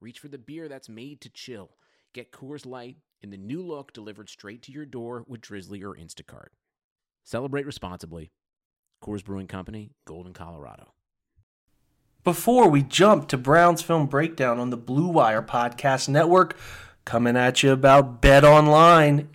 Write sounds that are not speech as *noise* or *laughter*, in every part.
reach for the beer that's made to chill. Get Coors Light in the new look delivered straight to your door with Drizzly or Instacart. Celebrate responsibly. Coors Brewing Company, Golden, Colorado. Before we jump to Browns Film Breakdown on the Blue Wire Podcast Network, coming at you about betonline.ag,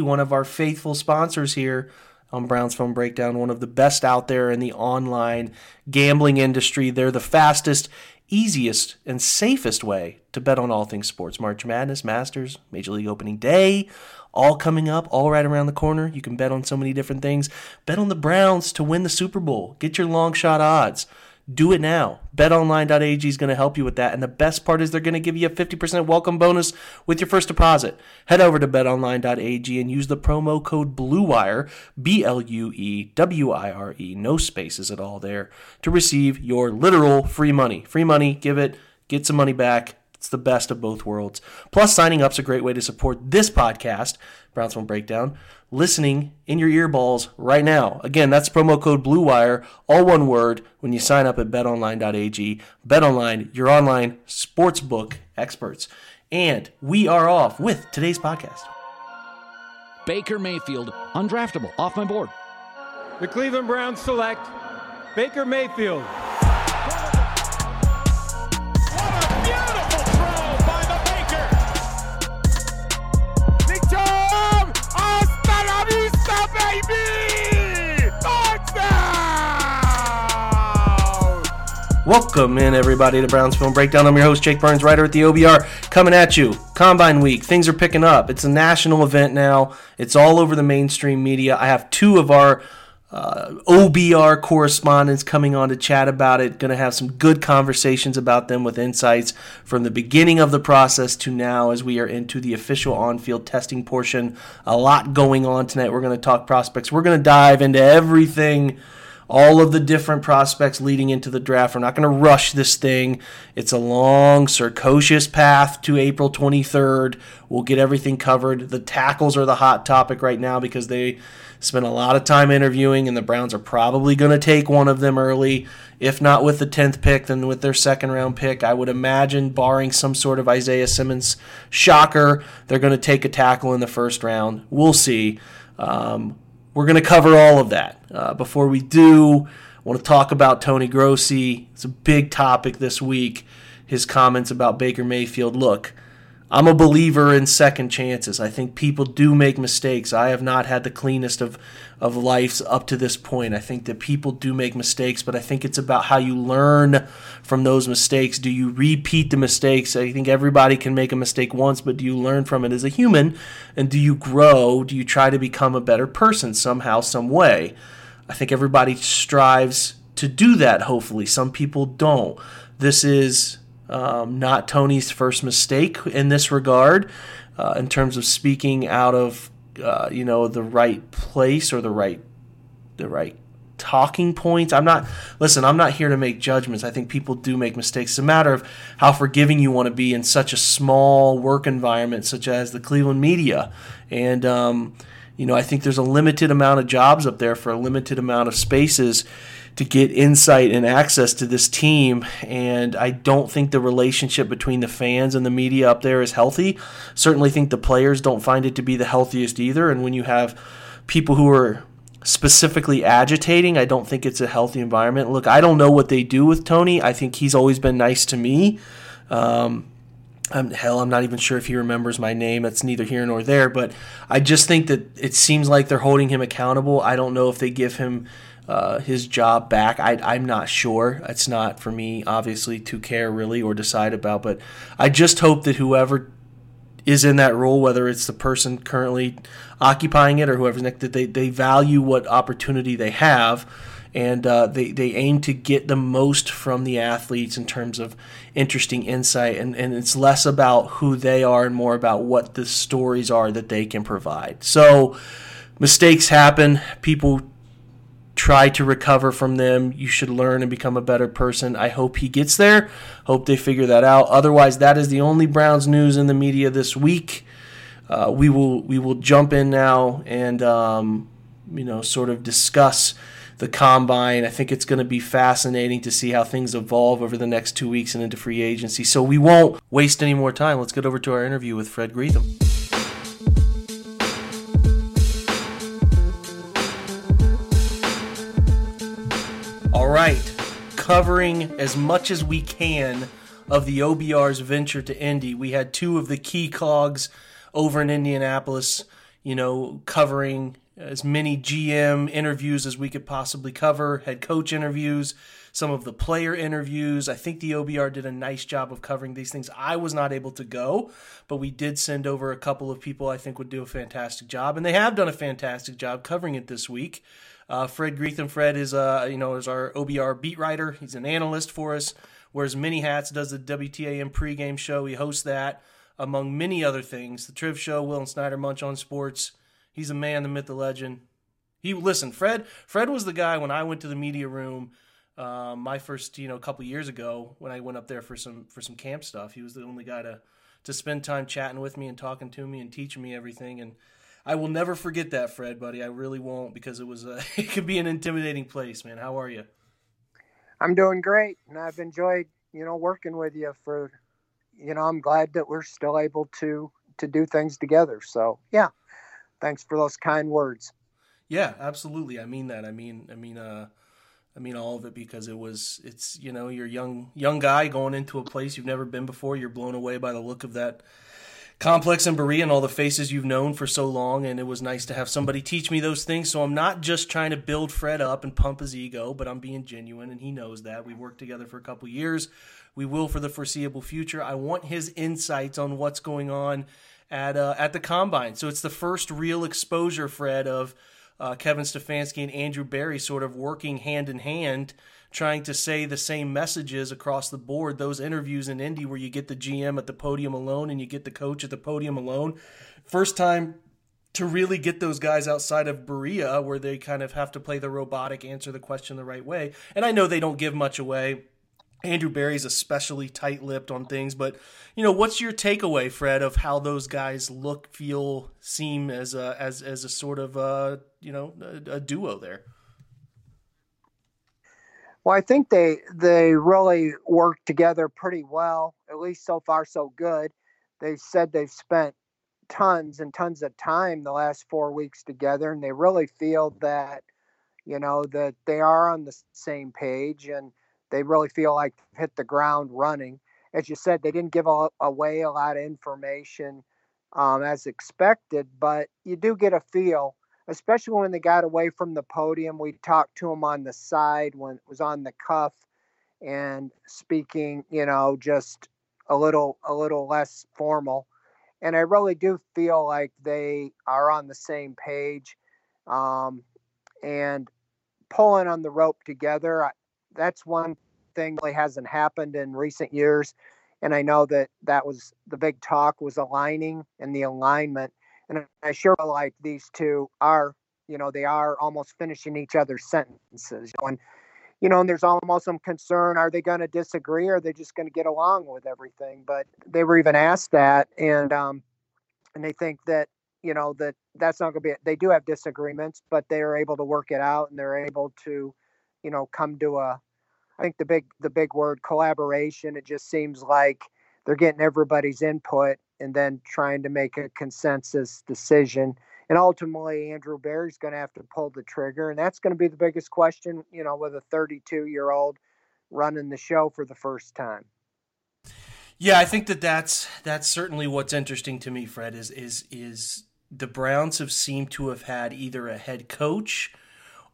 one of our faithful sponsors here on Browns Film Breakdown, one of the best out there in the online gambling industry. They're the fastest, easiest, and safest way to bet on all things sports. March Madness, Masters, Major League Opening Day, all coming up, all right around the corner. You can bet on so many different things. Bet on the Browns to win the Super Bowl. Get your long shot odds. Do it now. BetOnline.ag is going to help you with that. And the best part is they're going to give you a 50% welcome bonus with your first deposit. Head over to betonline.ag and use the promo code BLUEWIRE, B L U E W I R E, no spaces at all there, to receive your literal free money. Free money, give it, get some money back. It's the best of both worlds. Plus, signing up's a great way to support this podcast, Browns Film Breakdown, listening in your earballs right now. Again, that's promo code BLUEWIRE, all one word, when you sign up at betonline.ag. BetOnline, your online sportsbook experts. And we are off with today's podcast. Baker Mayfield, undraftable, off my board. The Cleveland Browns select Baker Mayfield. Baby! Touchdown! Welcome in, everybody, to Browns Film Breakdown. I'm your host, Jake Burns, writer at the OBR, coming at you. Combine Week, things are picking up. It's a national event now. It's all over the mainstream media. I have two of our uh, OBR correspondents coming on to chat about it. Going to have some good conversations about them with insights from the beginning of the process to now as we are into the official on field testing portion. A lot going on tonight. We're going to talk prospects. We're going to dive into everything all of the different prospects leading into the draft. We're not going to rush this thing. It's a long, circuitous path to April 23rd. We'll get everything covered. The tackles are the hot topic right now because they spent a lot of time interviewing, and the Browns are probably going to take one of them early. If not with the 10th pick, then with their second round pick. I would imagine, barring some sort of Isaiah Simmons shocker, they're going to take a tackle in the first round. We'll see. Um, we're going to cover all of that. Uh, before we do, I want to talk about Tony Grossi. It's a big topic this week. His comments about Baker Mayfield. Look, I'm a believer in second chances. I think people do make mistakes. I have not had the cleanest of, of lives up to this point. I think that people do make mistakes, but I think it's about how you learn from those mistakes. Do you repeat the mistakes? I think everybody can make a mistake once, but do you learn from it as a human? And do you grow? Do you try to become a better person somehow, some way? I think everybody strives to do that, hopefully. Some people don't. This is um, not Tony's first mistake in this regard, uh, in terms of speaking out of uh, you know the right place or the right the right talking points. I'm not listen. I'm not here to make judgments. I think people do make mistakes. It's a matter of how forgiving you want to be in such a small work environment, such as the Cleveland media, and um, you know I think there's a limited amount of jobs up there for a limited amount of spaces to get insight and access to this team. And I don't think the relationship between the fans and the media up there is healthy. Certainly think the players don't find it to be the healthiest either. And when you have people who are specifically agitating, I don't think it's a healthy environment. Look, I don't know what they do with Tony. I think he's always been nice to me. Um, I'm, hell, I'm not even sure if he remembers my name. That's neither here nor there. But I just think that it seems like they're holding him accountable. I don't know if they give him uh, his job back. I, I'm not sure. It's not for me, obviously, to care really or decide about. But I just hope that whoever is in that role, whether it's the person currently occupying it or whoever's next, that they, they value what opportunity they have and uh, they they aim to get the most from the athletes in terms of interesting insight, and and it's less about who they are and more about what the stories are that they can provide. So mistakes happen. People try to recover from them. You should learn and become a better person. I hope he gets there. Hope they figure that out. Otherwise, that is the only Browns news in the media this week. Uh, we will we will jump in now and um, you know sort of discuss the combine. I think it's going to be fascinating to see how things evolve over the next two weeks and into free agency. So we won't waste any more time. Let's get over to our interview with Fred Greetham. Right, covering as much as we can of the OBR's venture to Indy. We had two of the key cogs over in Indianapolis, you know, covering as many GM interviews as we could possibly cover, head coach interviews, some of the player interviews. I think the OBR did a nice job of covering these things. I was not able to go, but we did send over a couple of people I think would do a fantastic job, and they have done a fantastic job covering it this week. Uh, Fred Greetham, Fred is uh, you know is our OBR beat writer. He's an analyst for us. Wears many hats. Does the WTAM pregame show. He hosts that among many other things. The Triv Show, Will and Snyder Munch on Sports. He's a man, the myth, the legend. He listen, Fred. Fred was the guy when I went to the media room. Um, my first, you know, a couple years ago when I went up there for some for some camp stuff. He was the only guy to to spend time chatting with me and talking to me and teaching me everything. And I will never forget that, Fred, buddy. I really won't because it was a, *laughs* it could be an intimidating place, man. How are you? I'm doing great, and I've enjoyed you know working with you for you know I'm glad that we're still able to to do things together. So yeah, thanks for those kind words. Yeah, absolutely. I mean that. I mean, I mean, uh, I mean all of it because it was. It's you know you're young young guy going into a place you've never been before. You're blown away by the look of that complex in Berea and all the faces you've known for so long. And it was nice to have somebody teach me those things. So I'm not just trying to build Fred up and pump his ego, but I'm being genuine, and he knows that. We've worked together for a couple years. We will for the foreseeable future. I want his insights on what's going on at uh, at the combine. So it's the first real exposure, Fred, of uh, Kevin Stefanski and Andrew Berry sort of working hand in hand, trying to say the same messages across the board. Those interviews in Indy where you get the GM at the podium alone and you get the coach at the podium alone. First time to really get those guys outside of Berea where they kind of have to play the robotic, answer the question the right way. And I know they don't give much away Andrew Berry's especially tight-lipped on things, but you know, what's your takeaway, Fred, of how those guys look, feel, seem as a as as a sort of uh, you know a, a duo there? Well, I think they they really work together pretty well. At least so far, so good. They said they've spent tons and tons of time the last four weeks together, and they really feel that you know that they are on the same page and they really feel like hit the ground running. As you said, they didn't give a, away a lot of information um, as expected, but you do get a feel, especially when they got away from the podium. We talked to them on the side when it was on the cuff and speaking, you know, just a little a little less formal. And I really do feel like they are on the same page um, and pulling on the rope together. That's one thing really hasn't happened in recent years. And I know that that was the big talk was aligning and the alignment. And I sure like these two are, you know, they are almost finishing each other's sentences. And, you know, and there's almost some concern are they going to disagree or are they just going to get along with everything? But they were even asked that. And, um, and they think that, you know, that that's not going to be, they do have disagreements, but they are able to work it out and they're able to, you know, come to a, I think the big the big word collaboration. It just seems like they're getting everybody's input and then trying to make a consensus decision. And ultimately, Andrew Berry's going to have to pull the trigger, and that's going to be the biggest question. You know, with a 32 year old running the show for the first time. Yeah, I think that that's that's certainly what's interesting to me, Fred. Is is is the Browns have seemed to have had either a head coach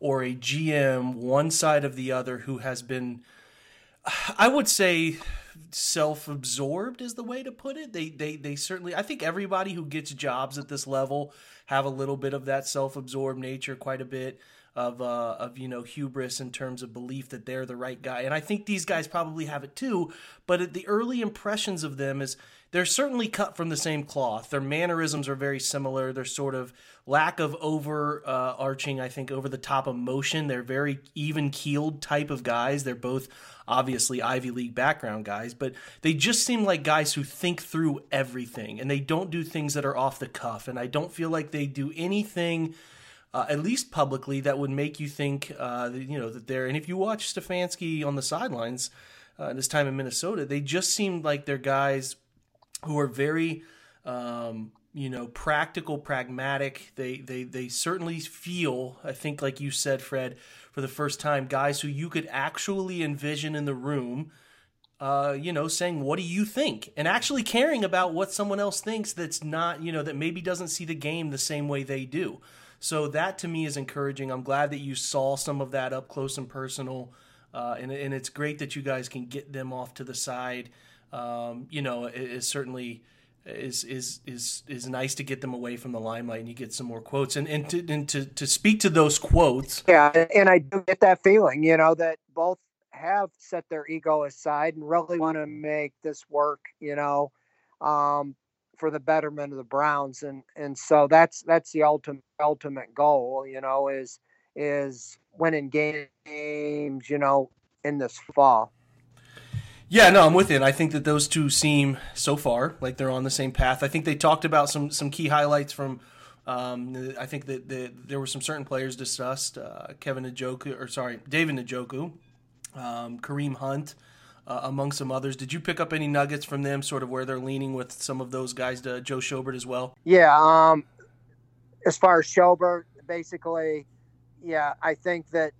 or a GM, one side of the other, who has been, I would say, self-absorbed is the way to put it. They they they certainly. I think everybody who gets jobs at this level have a little bit of that self-absorbed nature, quite a bit. Of uh, of you know hubris in terms of belief that they're the right guy, and I think these guys probably have it too. But the early impressions of them is they're certainly cut from the same cloth. Their mannerisms are very similar. Their sort of lack of overarching, uh, I think, over the top emotion. They're very even keeled type of guys. They're both obviously Ivy League background guys, but they just seem like guys who think through everything and they don't do things that are off the cuff. And I don't feel like they do anything uh, at least publicly, that would make you think, uh, that, you know, that they're. And if you watch Stefanski on the sidelines uh, this time in Minnesota, they just seemed like they're guys who are very, um, you know, practical, pragmatic. They they they certainly feel. I think, like you said, Fred, for the first time, guys who you could actually envision in the room. Uh, you know, saying, What do you think? And actually caring about what someone else thinks that's not, you know, that maybe doesn't see the game the same way they do. So that to me is encouraging. I'm glad that you saw some of that up close and personal, uh, and and it's great that you guys can get them off to the side. Um, you know, it, it certainly is is is is nice to get them away from the limelight and you get some more quotes and and to and to, to speak to those quotes yeah and i do get that feeling you know that both have set their ego aside and really want to make this work you know um, for the betterment of the Browns, and and so that's that's the ultimate ultimate goal. You know, is is winning games. You know, in this fall. Yeah, no, I'm with it. I think that those two seem so far like they're on the same path. I think they talked about some some key highlights from. Um, I think that the, there were some certain players discussed. Uh, Kevin Njoku, or sorry, David Njoku, um, Kareem Hunt uh, among some others. Did you pick up any nuggets from them, sort of where they're leaning with some of those guys, to Joe Schobert as well? Yeah. Um, as far as Schobert, basically, yeah, I think that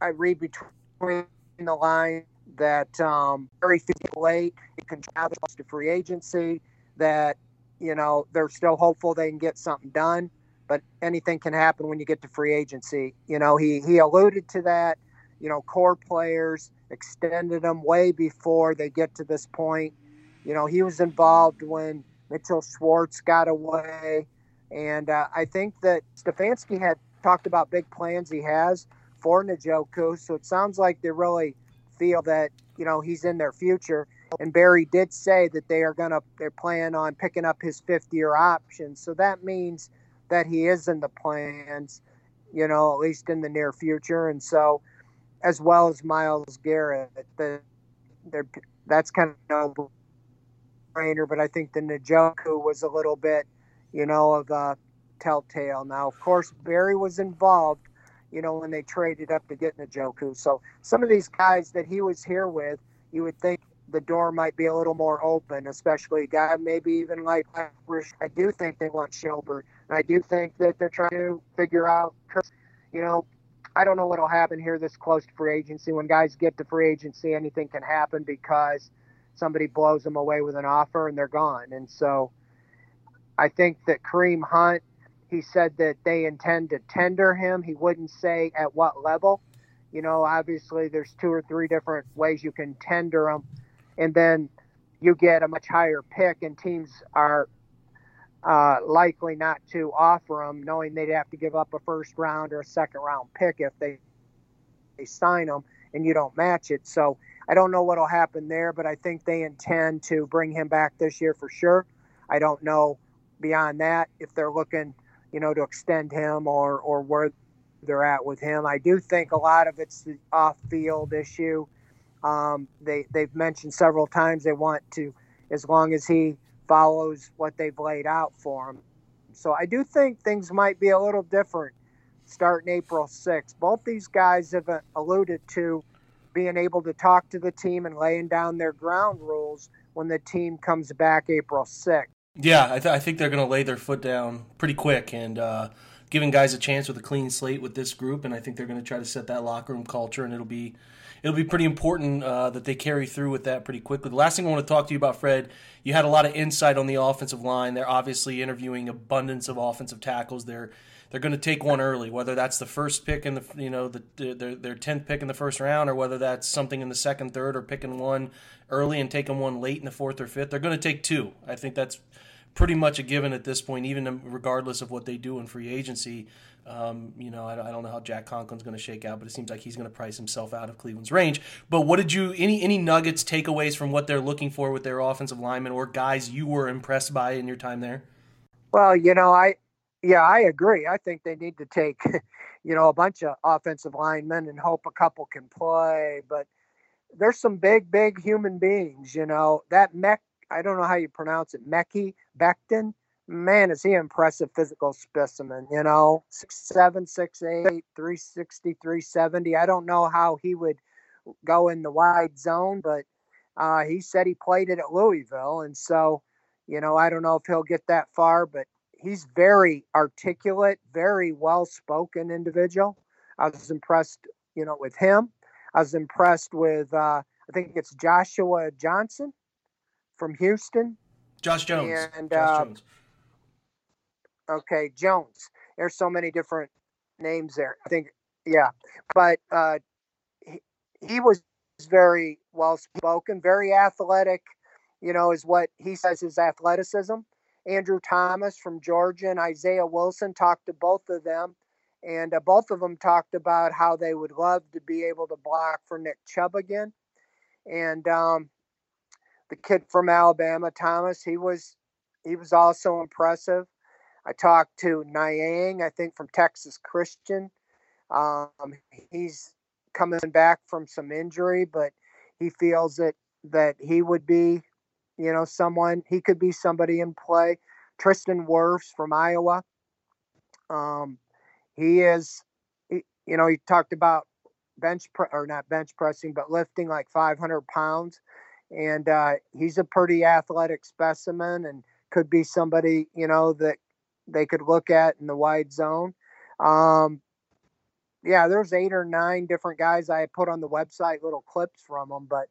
I read between the line that um, very late, it can travel to free agency, that, you know, they're still hopeful they can get something done, but anything can happen when you get to free agency. You know, he, he alluded to that, you know, core players extended them way before they get to this point. You know, he was involved when Mitchell Schwartz got away. And uh, I think that Stefanski had talked about big plans he has for Njoku. So it sounds like they really feel that, you know, he's in their future. And Berry did say that they are going to, they're planning on picking up his fifth year option. So that means that he is in the plans, you know, at least in the near future. And so, as well as Myles Garrett. That's kind of no brainer, but I think the Njoku was a little bit, you know, of a telltale. Now, of course, Berry was involved, you know, when they traded up to get Njoku. So some of these guys that he was here with, you would think the door might be a little more open, especially a guy maybe even like I do think they want. And I do think that they're trying to figure out, you know, I don't know what'll happen here this close to free agency. When guys get to free agency, anything can happen because somebody blows them away with an offer and they're gone. And so I think that Kareem Hunt, he said that they intend to tender him. He wouldn't say at what level. You know, obviously there's two or three different ways you can tender him. And then you get a much higher pick, and teams are uh, likely not to offer him, knowing they'd have to give up a first round or a second round pick if they they sign him and you don't match it. So I don't know what'll happen there, but I think they intend to bring him back this year for sure. I don't know beyond that if they're looking, you know, to extend him or or where they're at with him. I do think a lot of it's the off-field issue. Um, they they've mentioned several times they want to, as long as he follows what they've laid out for him. So I do think things might be a little different starting April 6th. Both these guys have uh, alluded to being able to talk to the team and laying down their ground rules when the team comes back April 6th. Yeah, I, th- I think they're going to lay their foot down pretty quick and uh, giving guys a chance with a clean slate with this group. And I think they're going to try to set that locker room culture, and it'll be it'll be pretty important uh, that they carry through with that pretty quickly. The last thing I want to talk to you about, Fred, you had a lot of insight on the offensive line. They're obviously interviewing abundance of offensive tackles. They're they're going to take one early, whether that's the first pick in the you know the, their their tenth pick in the first round, or whether that's something in the second, third, or picking one early and taking one late in the fourth or fifth. They're going to take two. I think that's pretty much a given at this point, even regardless of what they do in free agency. Um, you know, I, I, don't know how Jack Conklin's going to shake out, but it seems like he's going to price himself out of Cleveland's range. But what did you any any nuggets takeaways from what they're looking for with their offensive linemen or guys you were impressed by in your time there? Well, you know, I yeah, I agree. I think they need to take, *laughs* you know, a bunch of offensive linemen and hope a couple can play. But there's some big, big human beings. You know, that Mech, I don't know how you pronounce it, Mekhi Becton. Man, is he impressive physical specimen? You know, six seven, six eight, three sixty, three seventy. I don't know how he would go in the wide zone, but uh, he said he played it at Louisville, and so you know, I don't know if he'll get that far, but he's very articulate, very well spoken individual. I was impressed, you know, with him. I was impressed with uh, I think it's Joshua Johnson from Houston. Josh Jones. And Josh uh, Jones. okay, Jones. There's so many different names there. I think yeah, but uh, he, he was very well spoken, very athletic. You know, is what he says his athleticism Andrew Thomas from Georgia and Isaiah Wilson talked to both of them. And uh, both of them talked about how they would love to be able to block for Nick Chubb again. And um, the kid from Alabama, Thomas, he was he was also impressive. I talked to Niang, I think from Texas Christian. Um, he's coming back from some injury, but he feels that that he would be you know, someone he could be somebody in play. Tristan Wirfs from Iowa. Um, he is, he, you know, he talked about bench pre- or not bench pressing, but lifting like 500 pounds, and uh, he's a pretty athletic specimen and could be somebody you know that they could look at in the wide zone. Um, yeah, there's eight or nine different guys I put on the website, little clips from them, but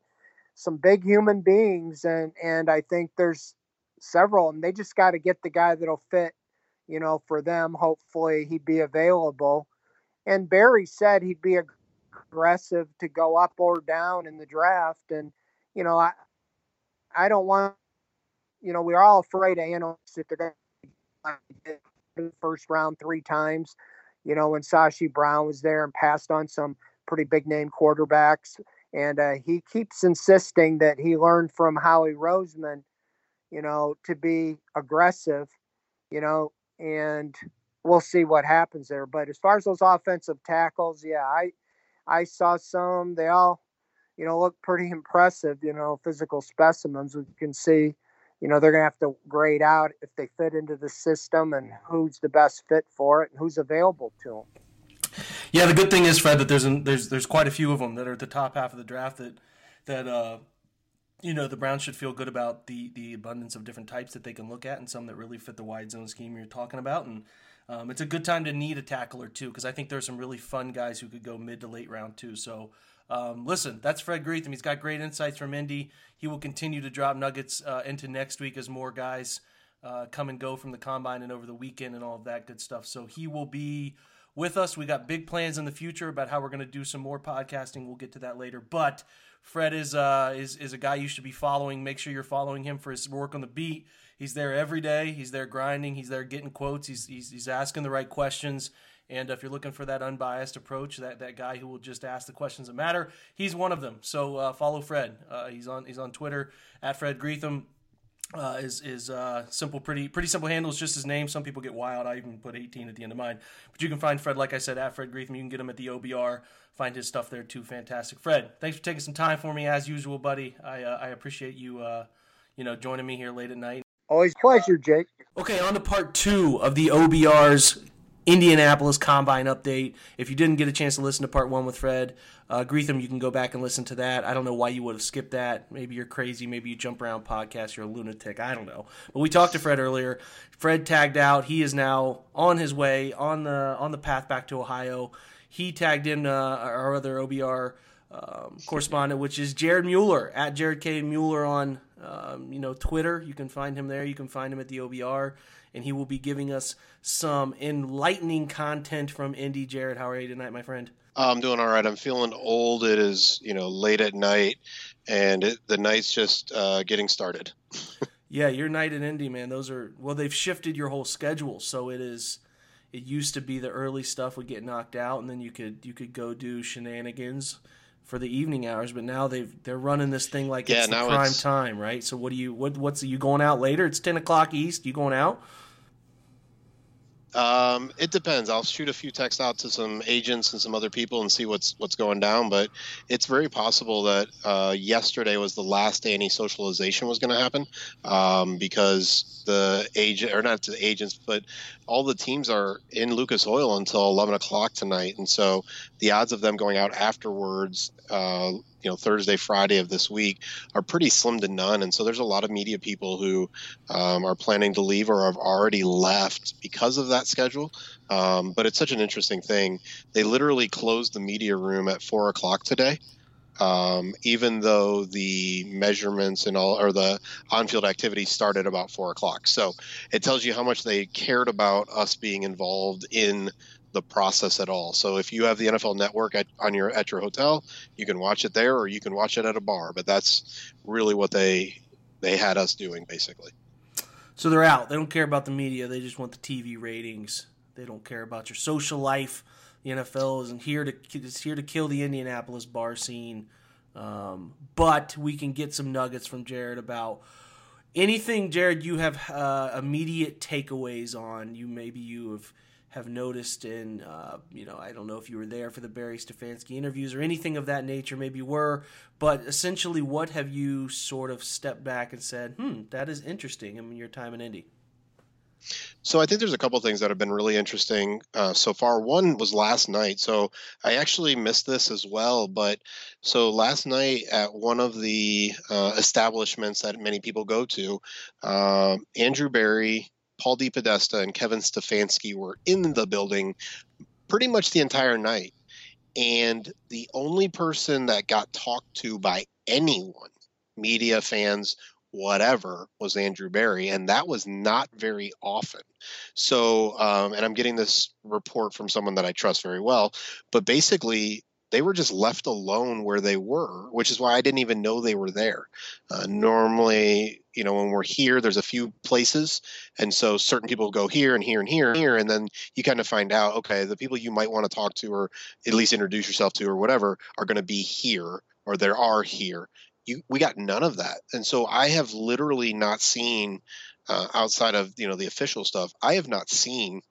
some big human beings, and and I think there's several, and they just got to get the guy that'll fit, you know, for them. Hopefully, he'd be available. And Berry said he'd be aggressive to go up or down in the draft, and you know, I I don't want, you know, we're all afraid of analysts that they're going first round three times. You know, when Sashi Brown was there and passed on some pretty big name quarterbacks and uh, he keeps insisting that he learned from Howie Roseman, you know, to be aggressive, you know, and we'll see what happens there. But as far as those offensive tackles, yeah, I I saw some. They all, you know, look pretty impressive. You know, physical specimens. We can see, you know, they're gonna have to grade out if they fit into the system and who's the best fit for it and who's available to them. Yeah, the good thing is, Fred, that there's an, there's there's quite a few of them that are at the top half of the draft that that uh, you know the Browns should feel good about the the abundance of different types that they can look at, and some that really fit the wide zone scheme you're talking about. And um, it's a good time to need a tackle or two because I think there's some really fun guys who could go mid to late round too. So. Um, listen, that's Fred Greetham. He's got great insights from Indy. He will continue to drop nuggets uh, into next week as more guys uh, come and go from the combine and over the weekend and all of that good stuff. So he will be with us. We got big plans in the future about how we're going to do some more podcasting. We'll get to that later. But Fred is uh, is is a guy you should be following. Make sure you're following him for his work on the beat. He's there every day. He's there grinding. He's there getting quotes. He's he's, he's asking the right questions. And if you're looking for that unbiased approach, that, that guy who will just ask the questions that matter, he's one of them. So uh, follow Fred. Uh, he's on he's on Twitter at Fred Greetham uh, is is uh, simple, pretty pretty simple handle. It's just his name. Some people get wild. I even put 18 at the end of mine. But you can find Fred, like I said, at Fred Greetham. You can get him at the OBR. Find his stuff there too. Fantastic, Fred. Thanks for taking some time for me as usual, buddy. I uh, I appreciate you uh, you know joining me here late at night. Always pleasure, Jake. Okay, on to part two of the OBR's Indianapolis Combine update. If you didn't get a chance to listen to part one with Fred uh, Greetham, you can go back and listen to that. I don't know why you would have skipped that. Maybe you're crazy. Maybe you jump around podcasts. You're a lunatic. I don't know. But we talked to Fred earlier. Fred tagged out. He is now on his way on the on the path back to Ohio. He tagged in uh, our other OBR um, correspondent, which is Jared Mueller at Jared K Mueller on um, you know Twitter. You can find him there. You can find him at the OBR and he will be giving us some enlightening content from Indy. Jared, how are you tonight, my friend? I'm doing all right. I'm feeling old. It is, you know, late at night, and it, the night's just uh, getting started. *laughs* Yeah, your night in Indy, man. Those are well, they've shifted your whole schedule, so it is. It used to be the early stuff would get knocked out, and then you could you could go do shenanigans for the evening hours. But now they've they're running this thing like Yeah, it's the prime it's- time, right? So what do you what what's you going out later? It's ten o'clock east. You going out? Um, it depends. I'll shoot a few texts out to some agents and some other people and see what's what's going down. But it's very possible that uh, yesterday was the last day any socialization was going to happen um, because the agent or not the agents, but all the teams are in Lucas Oil until 11 o'clock tonight, and so the odds of them going out afterwards. Uh, you know, Thursday, Friday of this week are pretty slim to none, and so there's a lot of media people who um, are planning to leave or have already left because of that schedule. Um, but it's such an interesting thing. They literally closed the media room at four o'clock today. Um, even though the measurements and all or the on-field activity started about four o'clock, so it tells you how much they cared about us being involved in the process at all. So if you have the NFL Network at, on your at your hotel, you can watch it there, or you can watch it at a bar. But that's really what they they had us doing, basically. So they're out. They don't care about the media. They just want the TV ratings. They don't care about your social life. The NFL isn't here to it's here to kill the Indianapolis bar scene. Um, but we can get some nuggets from Jared about anything, Jared. You have uh, immediate takeaways on. You maybe you have have noticed in uh, you know I don't know if you were there for the Berry Stefanski interviews or anything of that nature. Maybe were, but essentially, what have you sort of stepped back and said, "Hmm, that is interesting." I mean, your time in Indy. So I think there's a couple things that have been really interesting uh, so far. One was last night. So I actually missed this as well. But so last night at one of the uh, establishments that many people go to, uh, Andrew Berry, Paul D. DePodesta, and Kevin Stefanski were in the building pretty much the entire night. And the only person that got talked to by anyone, media fans, whatever was Andrew Berry, and that was not very often. So, um, and I'm getting this report from someone that I trust very well, but basically, they were just left alone where they were, which is why I didn't even know they were there. Uh, normally, you know, when we're here, there's a few places, and so certain people go here and here and here and here, and then you kind of find out, okay, the people you might want to talk to or at least introduce yourself to or whatever are going to be here or there are here you, we got none of that. And so i have literally not seen uh, outside of you know the official stuff i have not seen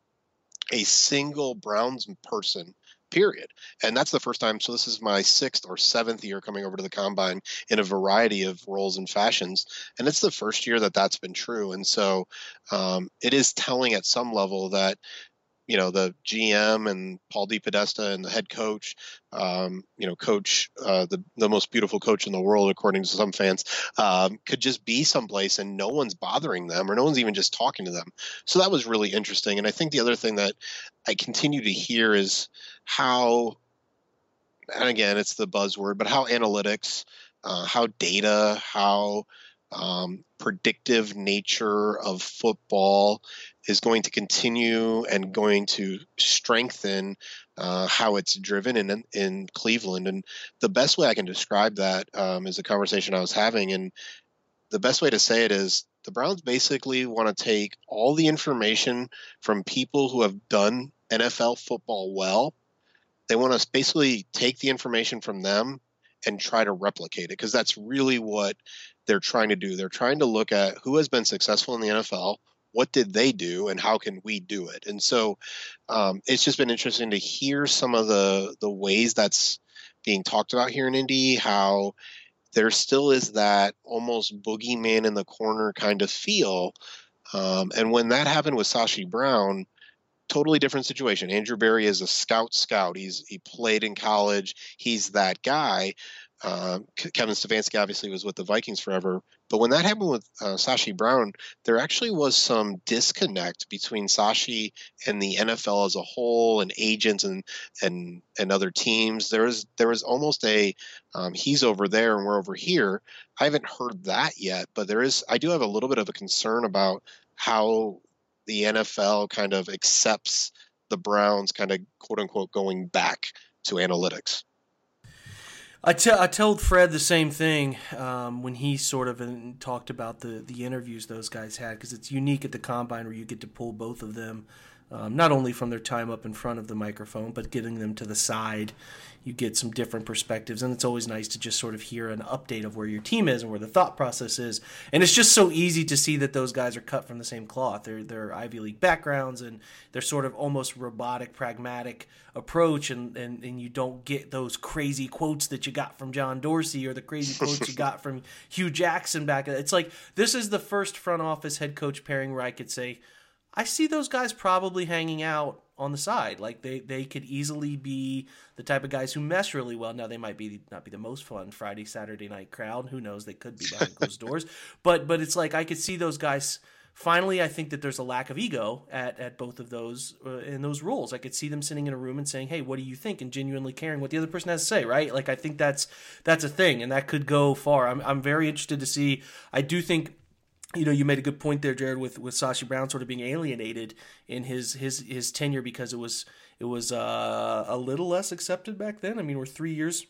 a single browns person period. And that's the first time so this is my sixth or seventh year coming over to the combine in a variety of roles and fashions and it's the first year that that's been true. And so um, it is telling at some level that you know the GM and Paul DePodesta and the head coach, um, you know, coach uh, the the most beautiful coach in the world according to some fans, um, could just be someplace and no one's bothering them or no one's even just talking to them. So that was really interesting. And I think the other thing that I continue to hear is how, and again, it's the buzzword, but how analytics, uh, how data, how um, predictive nature of football is going to continue and going to strengthen uh, how it's driven in in Cleveland. And the best way I can describe that um, is a conversation I was having, and the best way to say it is the Browns basically want to take all the information from people who have done NFL football well. They want to basically take the information from them and try to replicate it because that's really what they're trying to do. They're trying to look at who has been successful in the NFL, what did they do, and how can we do it. And so um, it's just been interesting to hear some of the the ways that's being talked about here in Indy. How there still is that almost boogeyman in the corner kind of feel. Um, and when that happened with Sashi Brown, totally different situation. Andrew Berry is a scout scout. He's he played in college. He's that guy. Uh, Kevin Stefanski obviously was with the Vikings forever, but when that happened with uh, Sashi Brown, there actually was some disconnect between Sashi and the NFL as a whole, and agents and and and other teams. There was there was almost a um, he's over there and we're over here. I haven't heard that yet, but there is. I do have a little bit of a concern about how the NFL kind of accepts the Browns kind of quote unquote going back to analytics. I, t- I told Fred the same thing um, when he sort of talked about the, the interviews those guys had because it's unique at the combine where you get to pull both of them, um, not only from their time up in front of the microphone, but getting them to the side. You get some different perspectives and it's always nice to just sort of hear an update of where your team is and where the thought process is. And it's just so easy to see that those guys are cut from the same cloth. They're, they're ivy league backgrounds and they're sort of almost robotic pragmatic approach and, and, and you don't get those crazy quotes that you got from john dorsey or the crazy *laughs* quotes you got from Hue jackson back it's like this is the first front office head coach pairing where i could say i see those guys probably hanging out on the side. Like they they could easily be the type of guys who mesh really well. Now they might be not be the most fun Friday Saturday night crowd. Who knows? They could be behind *laughs* closed doors. But but it's like I could see those guys. Finally, I think that there's a lack of ego at, at both of those uh, in those roles. I could see them sitting in a room and saying, "Hey, what do you think?" and genuinely caring what the other person has to say. Right? Like I think that's that's a thing, and that could go far. I'm I'm very interested to see. I do think you know, you made a good point there, Jared, with with Sashi Brown sort of being alienated in his his his tenure because it was it was uh, a little less accepted back then. I mean, we're three years,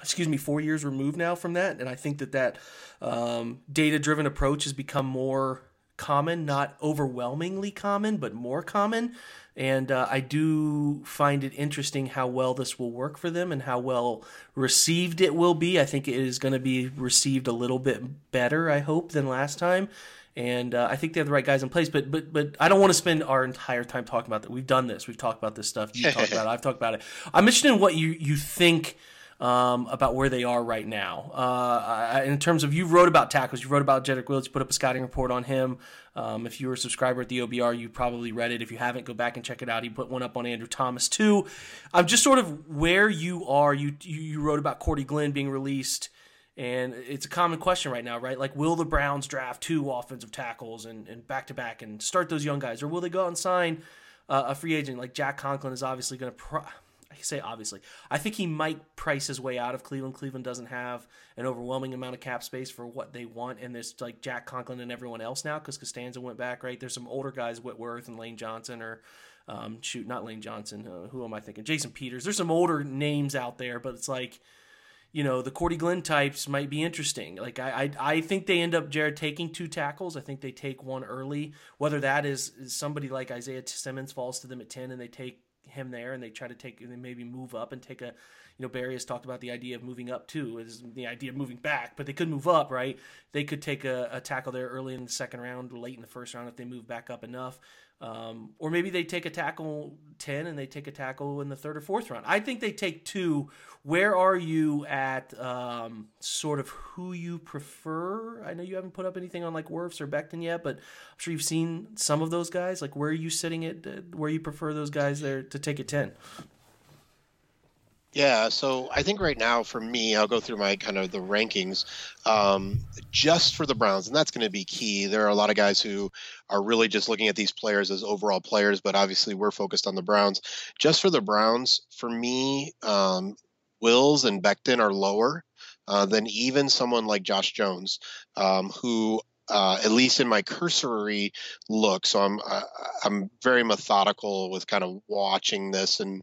excuse me, four years removed now from that, and I think that that um, data driven approach has become more common, not overwhelmingly common, but more common. And uh, I do find it interesting how well this will work for them and how well received it will be. I think it is going to be received a little bit better, I hope, than last time. And uh, I think they have the right guys in place. But but but I don't want to spend our entire time talking about that. We've done this. We've talked about this stuff. You talked about it. I've talked about it. I'm interested in what you you think um, about where they are right now. Uh, in terms of you wrote about tackles, you wrote about Jedrick Wills, you put up a scouting report on him. Um, if you were a subscriber at the OBR, you probably read it. If you haven't, go back and check it out. He put one up on Andrew Thomas too. I'm just sort of where you are. You you wrote about Cordy Glenn being released. And it's a common question right now, right? Like, will the Browns draft two offensive tackles and, and back to back and start those young guys? Or will they go out and sign uh, a free agent? Like, Jack Conklin is obviously going to. Pro- I say obviously. I think he might price his way out of Cleveland. Cleveland doesn't have an overwhelming amount of cap space for what they want, and there's like Jack Conklin and everyone else now because Castonzo went back. Right, there's some older guys, Whitworth and Lane Johnson, or um, shoot, not Lane Johnson. Uh, who am I thinking? Jason Peters. There's some older names out there, but it's like you know the Cordy Glenn types might be interesting. Like I, I, I think they end up Jared taking two tackles. I think they take one early. Whether that is, is somebody like Isaiah Simmons falls to them at ten and they take him there and they try to take and maybe move up and take a you know Berry has talked about the idea of moving up too is the idea of moving back but they could move up right? They could take a, a tackle there early in the second round late in the first round if they move back up enough um, or maybe they take a tackle 10 and they take a tackle in the third or fourth round. I think they take two. Where are you at um, sort of who you prefer? I know you haven't put up anything on like Wirfs or Becton yet but I'm sure you've seen some of those guys. Like where are you sitting at uh, where you prefer those guys there to take a 10 yeah, so I think right now for me, I'll go through my kind of the rankings um, just for the Browns, and that's going to be key. There are a lot of guys who are really just looking at these players as overall players, but obviously we're focused on the Browns. Just for the Browns, for me, um, Wills and Becton are lower uh, than even someone like Josh Jones, um, who uh, at least in my cursory look. So I'm I'm very methodical with kind of watching this and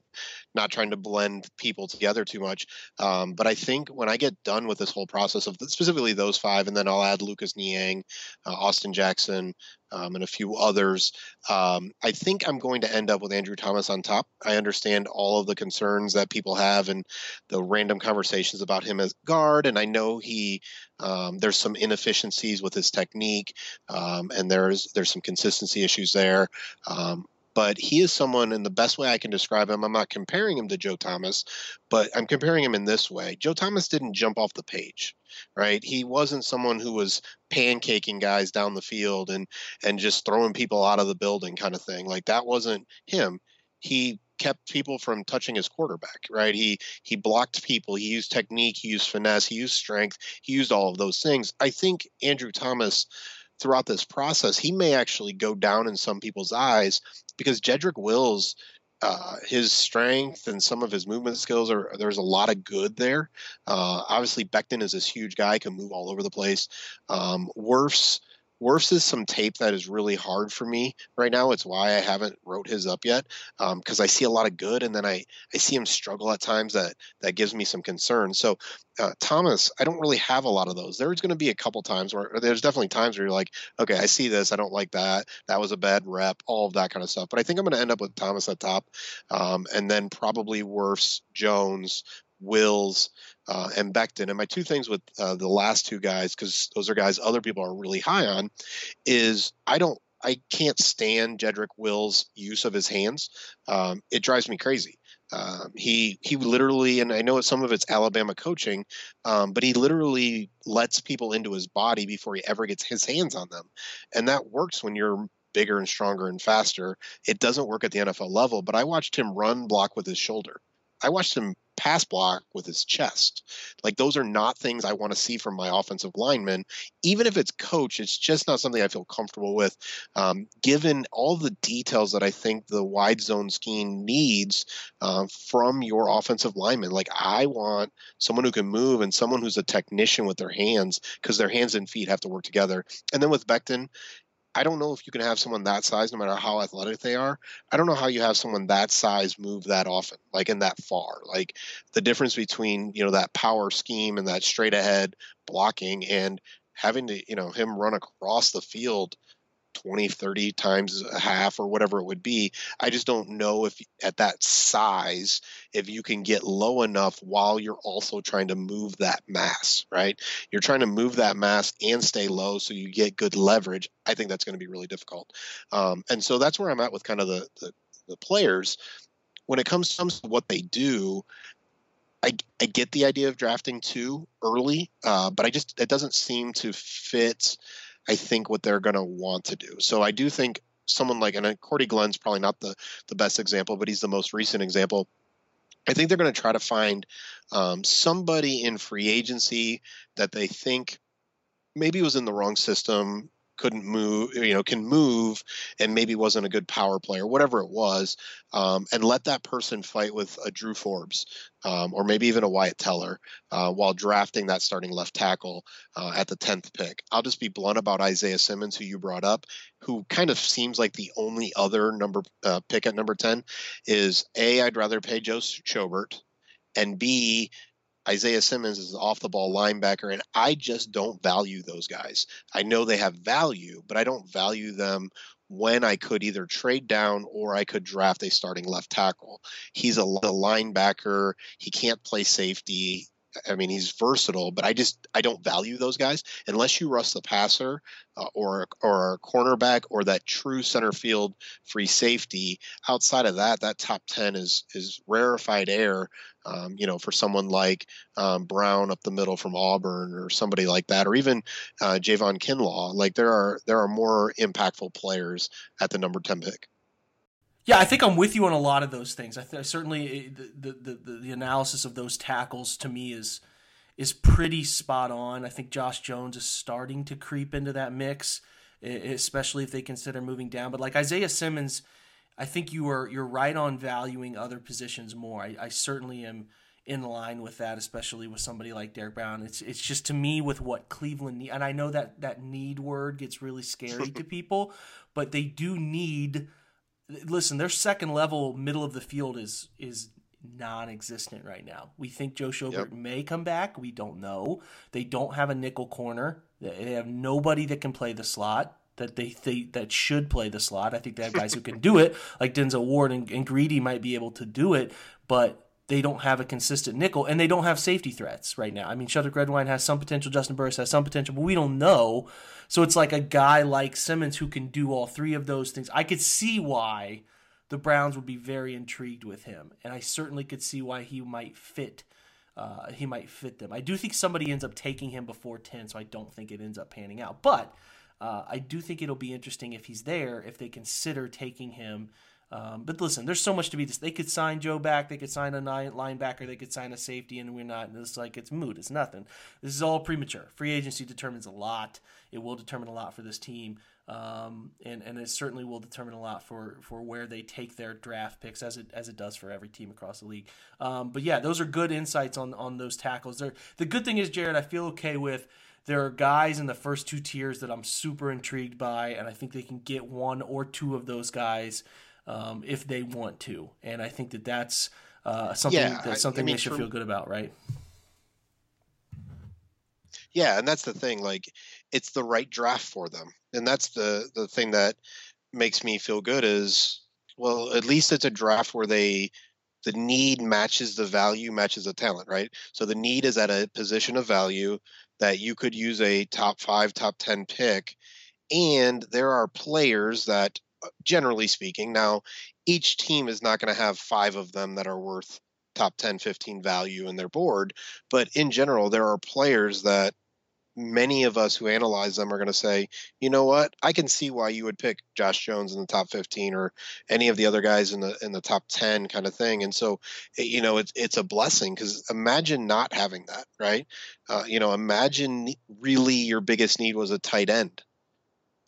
not trying to blend people together too much. Um, but I think when I get done with this whole process of specifically those five, and then I'll add Lucas Niang, uh, Austin Jackson, um, and a few others, um, I think I'm going to end up with Andrew Thomas on top. I understand all of the concerns that people have and the random conversations about him as guard, and I know he um, there's some inefficiencies with his technique, um, and there's there's some consistency issues there. But he is someone, and the best way I can describe him, I'm not comparing him to Joe Thomas, but I'm comparing him in this way. Joe Thomas didn't jump off the page, right? He wasn't someone who was pancaking guys down the field and and just throwing people out of the building kind of thing. Like that wasn't him. He kept people from touching his quarterback, right? He he blocked people, he used technique, he used finesse, he used strength, he used all of those things. I think Andrew Thomas throughout this process, he may actually go down in some people's eyes because Jedrick Wills, uh, his strength and some of his movement skills are there's a lot of good there. Uh, obviously, Becton is this huge guy, can move all over the place. Um, Wirfs is some tape that is really hard for me right now. It's why I haven't wrote his up yet because um, I see a lot of good, and then I I see him struggle at times that that gives me some concern. So uh, Thomas, I don't really have a lot of those. There's going to be a couple times where there's definitely times where you're like, okay, I see this, I don't like that, that was a bad rep, all of that kind of stuff. But I think I'm going to end up with Thomas at top, um, and then probably Wirfs, Jones, Wills, uh, and Becton. And my two things with uh, the last two guys, because those are guys other people are really high on, is I don't, I can't stand Jedrick Wills' use of his hands. Um, it drives me crazy. Um, he he literally, and I know some of it's Alabama coaching, um, but he literally lets people into his body before he ever gets his hands on them, and that works when you're bigger and stronger and faster. It doesn't work at the NFL level, but I watched him run block with his shoulder. I watched him pass block with his chest. Like those are not things I want to see from my offensive lineman. Even if it's coach, it's just not something I feel comfortable with. Um, given all the details that I think the wide zone scheme needs uh, from your offensive lineman, like I want someone who can move and someone who's a technician with their hands because their hands and feet have to work together. And then with Becton, I don't know if you can have someone that size, no matter how athletic they are. I don't know how you have someone that size move that often, like in that far. Like the difference between you know that power scheme and that straight ahead blocking and having to you know him run across the field 20 30 times a half or whatever it would be. I just don't know if at that size if you can get low enough while you're also trying to move that mass right? You're trying to move that mass and stay low so you get good leverage. I think that's going to be really difficult. Um, and so that's where i'm at with kind of the, the, the players. When it comes to what they do I, I get the idea of drafting two early, uh, but I just it doesn't seem to fit I think what they're going to want to do. So I do think someone like and Cordy Glenn's probably not the the best example, but he's the most recent example. I think they're going to try to find um, somebody in free agency that they think maybe was in the wrong system, couldn't move, you know, can move, and maybe wasn't a good power player, whatever it was, um, and let that person fight with a Drew Forbes um, or maybe even a Wyatt Teller uh, while drafting that starting left tackle uh, at the tenth pick. I'll just be blunt about Isaiah Simmons, who you brought up, who kind of seems like the only other number uh, pick at number ten. Is a I'd rather pay Joe Schobert, and B Isaiah Simmons is off the ball linebacker, and I just don't value those guys. I know they have value, but I don't value them when I could either trade down or I could draft a starting left tackle. He's a, a linebacker. He can't play safety. I mean, he's versatile, but I just I don't value those guys unless you rush the passer uh, or or a cornerback or that true center field free safety. Outside of that, that top ten is is rarefied air. Um, you know, for someone like um, Brown up the middle from Auburn or somebody like that, or even uh, Javon Kinlaw. Like there are there are more impactful players at the number ten pick. Yeah, I think I'm with you on a lot of those things. I th- certainly eh, the, the, the the analysis of those tackles to me is is pretty spot on. I think Josh Jones is starting to creep into that mix, especially if they consider moving down. But like Isaiah Simmons, I think you are you're right on valuing other positions more. I, I certainly am in line with that, especially with somebody like Derrick Brown. It's it's just to me with what Cleveland need, and I know that that need word gets really scary *laughs* to people, but they do need listen, their second level middle of the field is is non-existent right now. We think Joe Schobert yep. may come back. We don't know. They don't have a nickel corner. They have nobody that can play the slot that they, they that should play the slot. I think they have guys who can do it, like Denzel Ward and, and Greedy might be able to do it, but they don't have a consistent nickel and they don't have safety threats right now. I mean, Sheldrick Redwine has some potential, Justin Burris has some potential, but we don't know. So it's like a guy like Simmons who can do all three of those things. I could see why the Browns would be very intrigued with him, and I certainly could see why he might fit. Uh, he might fit them. I do think somebody ends up taking him before ten, so I don't think it ends up panning out. But uh, I do think it'll be interesting if he's there, if they consider taking him um, but listen, there's so much to be. They could sign Joe back. They could sign a linebacker. They could sign a safety, and we're not. It's like it's moot. It's nothing. This is all premature. Free agency determines a lot. It will determine a lot for this team, um, and and it certainly will determine a lot for for where they take their draft picks, as it as it does for every team across the league. Um, but yeah, those are good insights on on those tackles. The good thing is, Jared, I feel okay with there are guys in the first two tiers that I'm super intrigued by, and I think they can get one or two of those guys um, if they want to. And I think that that's uh, something Yeah, that's something I mean, they should for- feel good about, right? Yeah, and that's the thing. Like, it's the right draft for them, and that's the the thing that makes me feel good is well, at least it's a draft where they the need matches the value matches the talent, right? So the need is at a position of value that you could use a top five, top ten pick, and there are players that, generally speaking, now each team is not going to have five of them that are worth top 10 15 value in their board but in general there are players that many of us who analyze them are going to say, you know what, I can see why you would pick Josh Jones in the top 15 or any of the other guys in the in the top 10 kind of thing. And so, eh, you know, it's it's a blessing because imagine not having that, right? Uh, you know, imagine really your biggest need was a tight end,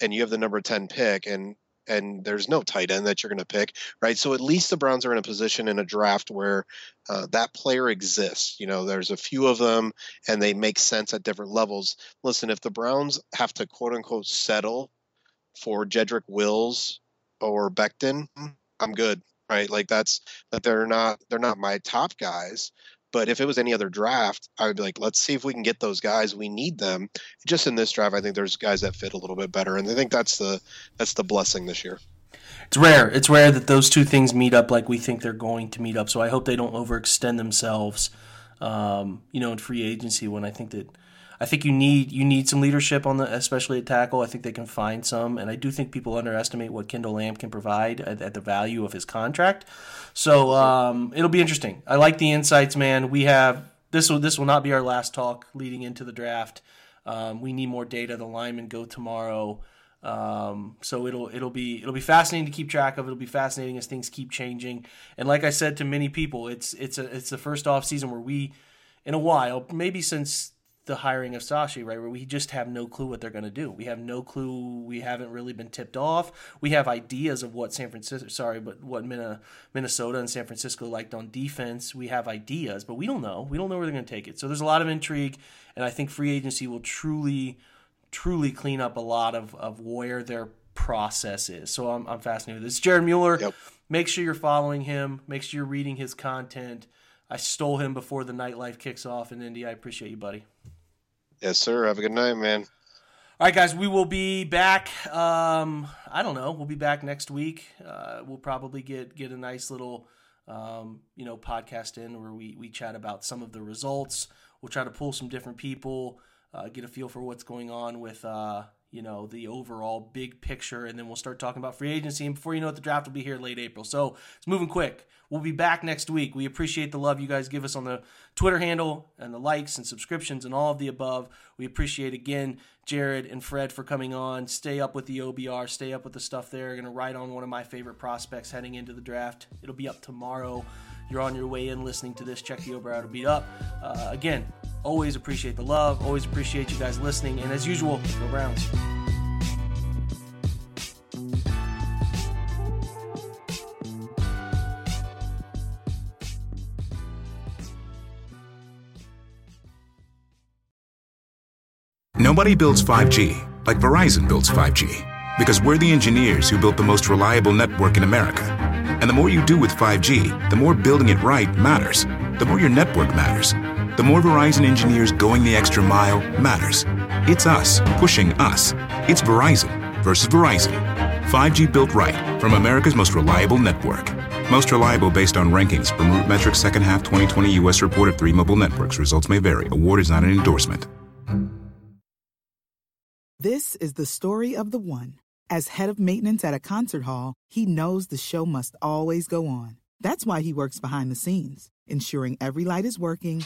and you have the number 10 pick, and and there's no tight end that you're going to pick, right? So at least the Browns are in a position in a draft where uh, that player exists. You know, there's a few of them, and they make sense at different levels. Listen, if the Browns have to quote unquote settle for Jedrick Wills or Becton, I'm good, right? Like that's that they're not they're not my top guys. But if it was any other draft, I would be like, let's see if we can get those guys. We need them. Just in this draft, I think there's guys that fit a little bit better, and I think that's the that's the blessing this year. It's rare. It's rare that those two things meet up like we think they're going to meet up. So I hope they don't overextend themselves, um, you know, in free agency. When I think that, I think you need you need some leadership on the, especially at tackle. I think they can find some, and I do think people underestimate what Kendall Lamm can provide at, at the value of his contract. So um, it'll be interesting. I like the insights, man. We have this will this will not be our last talk leading into the draft. Um, we need more data. The linemen go tomorrow. Um, so it'll it'll be it'll be fascinating to keep track of. It'll be fascinating as things keep changing. And like I said to many people, it's it's a it's the first off season where we, in a while, maybe since the hiring of Sashi, right, where we just have no clue what they're going to do. We have no clue. We haven't really been tipped off. We have ideas of what San Francisco, sorry, but what Minnesota and San Francisco liked on defense. We have ideas, but we don't know. We don't know where they're going to take it. So there's a lot of intrigue, and I think free agency will truly truly clean up a lot of, of where their process is. So I'm, I'm fascinated with this. Jared Mueller, Yep. make sure you're following him. Make sure you're reading his content. I stole him before the nightlife kicks off in Indy. I appreciate you, buddy. Yes, sir. Have a good night, man. All right, guys, we will be back. Um, I don't know. We'll be back next week. Uh, we'll probably get get a nice little, um, you know, podcast in where we we chat about some of the results. We'll try to pull some different people, uh, get a feel for what's going on with, uh, you know, the overall big picture, and then we'll start talking about free agency. And before you know it, the draft will be here late April. So it's moving quick. We'll be back next week. We appreciate the love you guys give us on the Twitter handle and the likes and subscriptions and all of the above. We appreciate again Jared and Fred for coming on. Stay up with the OBR. Stay up with the stuff there. Going to write on one of my favorite prospects heading into the draft. It'll be up tomorrow. You're on your way in listening to this. Check the OBR to beat up. Uh, again, always appreciate the love. Always appreciate you guys listening. And as usual, go Browns. Nobody builds 5G like Verizon builds 5G because we're the engineers who built the most reliable network in America. And the more you do with 5G, the more building it right matters. The more your network matters. The more Verizon engineers going the extra mile matters. It's us pushing us. It's Verizon versus Verizon. 5G built right from America's most reliable network. Most reliable based on rankings from RootMetrics second half 2020 U.S. report of three mobile networks. Results may vary. Award is not an endorsement. This is the story of the one. As head of maintenance at a concert hall, he knows the show must always go on. That's why he works behind the scenes, ensuring every light is working,